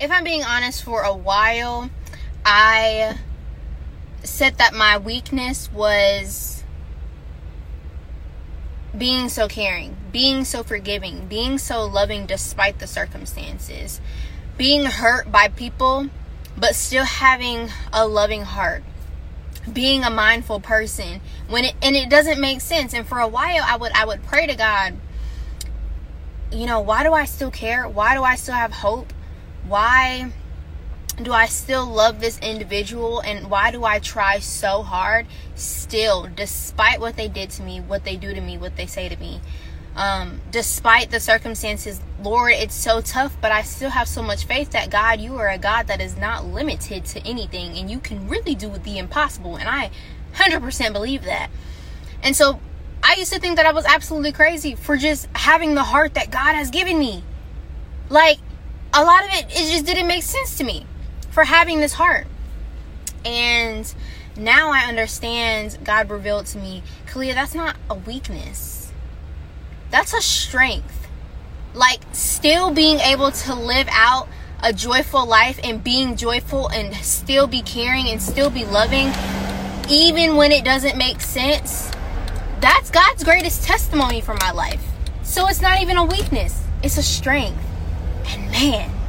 if I'm being honest, for a while, I said that my weakness was being so caring, being so forgiving, being so loving despite the circumstances, being hurt by people, but still having a loving heart, being a mindful person when it and it doesn't make sense. And for a while, I would I would pray to God, you know, why do I still care? Why do I still have hope? Why do I still love this individual and why do I try so hard still despite what they did to me, what they do to me, what they say to me? Um, despite the circumstances, Lord, it's so tough, but I still have so much faith that God, you are a God that is not limited to anything and you can really do the impossible. And I 100% believe that. And so I used to think that I was absolutely crazy for just having the heart that God has given me. Like, a lot of it, it just didn't make sense to me for having this heart. And now I understand God revealed to me, Caliyah, that's not a weakness. That's a strength. Like still being able to live out a joyful life and being joyful and still be caring and still be loving even when it doesn't make sense. That's God's greatest testimony for my life. So it's not even a weakness, it's a strength. And man,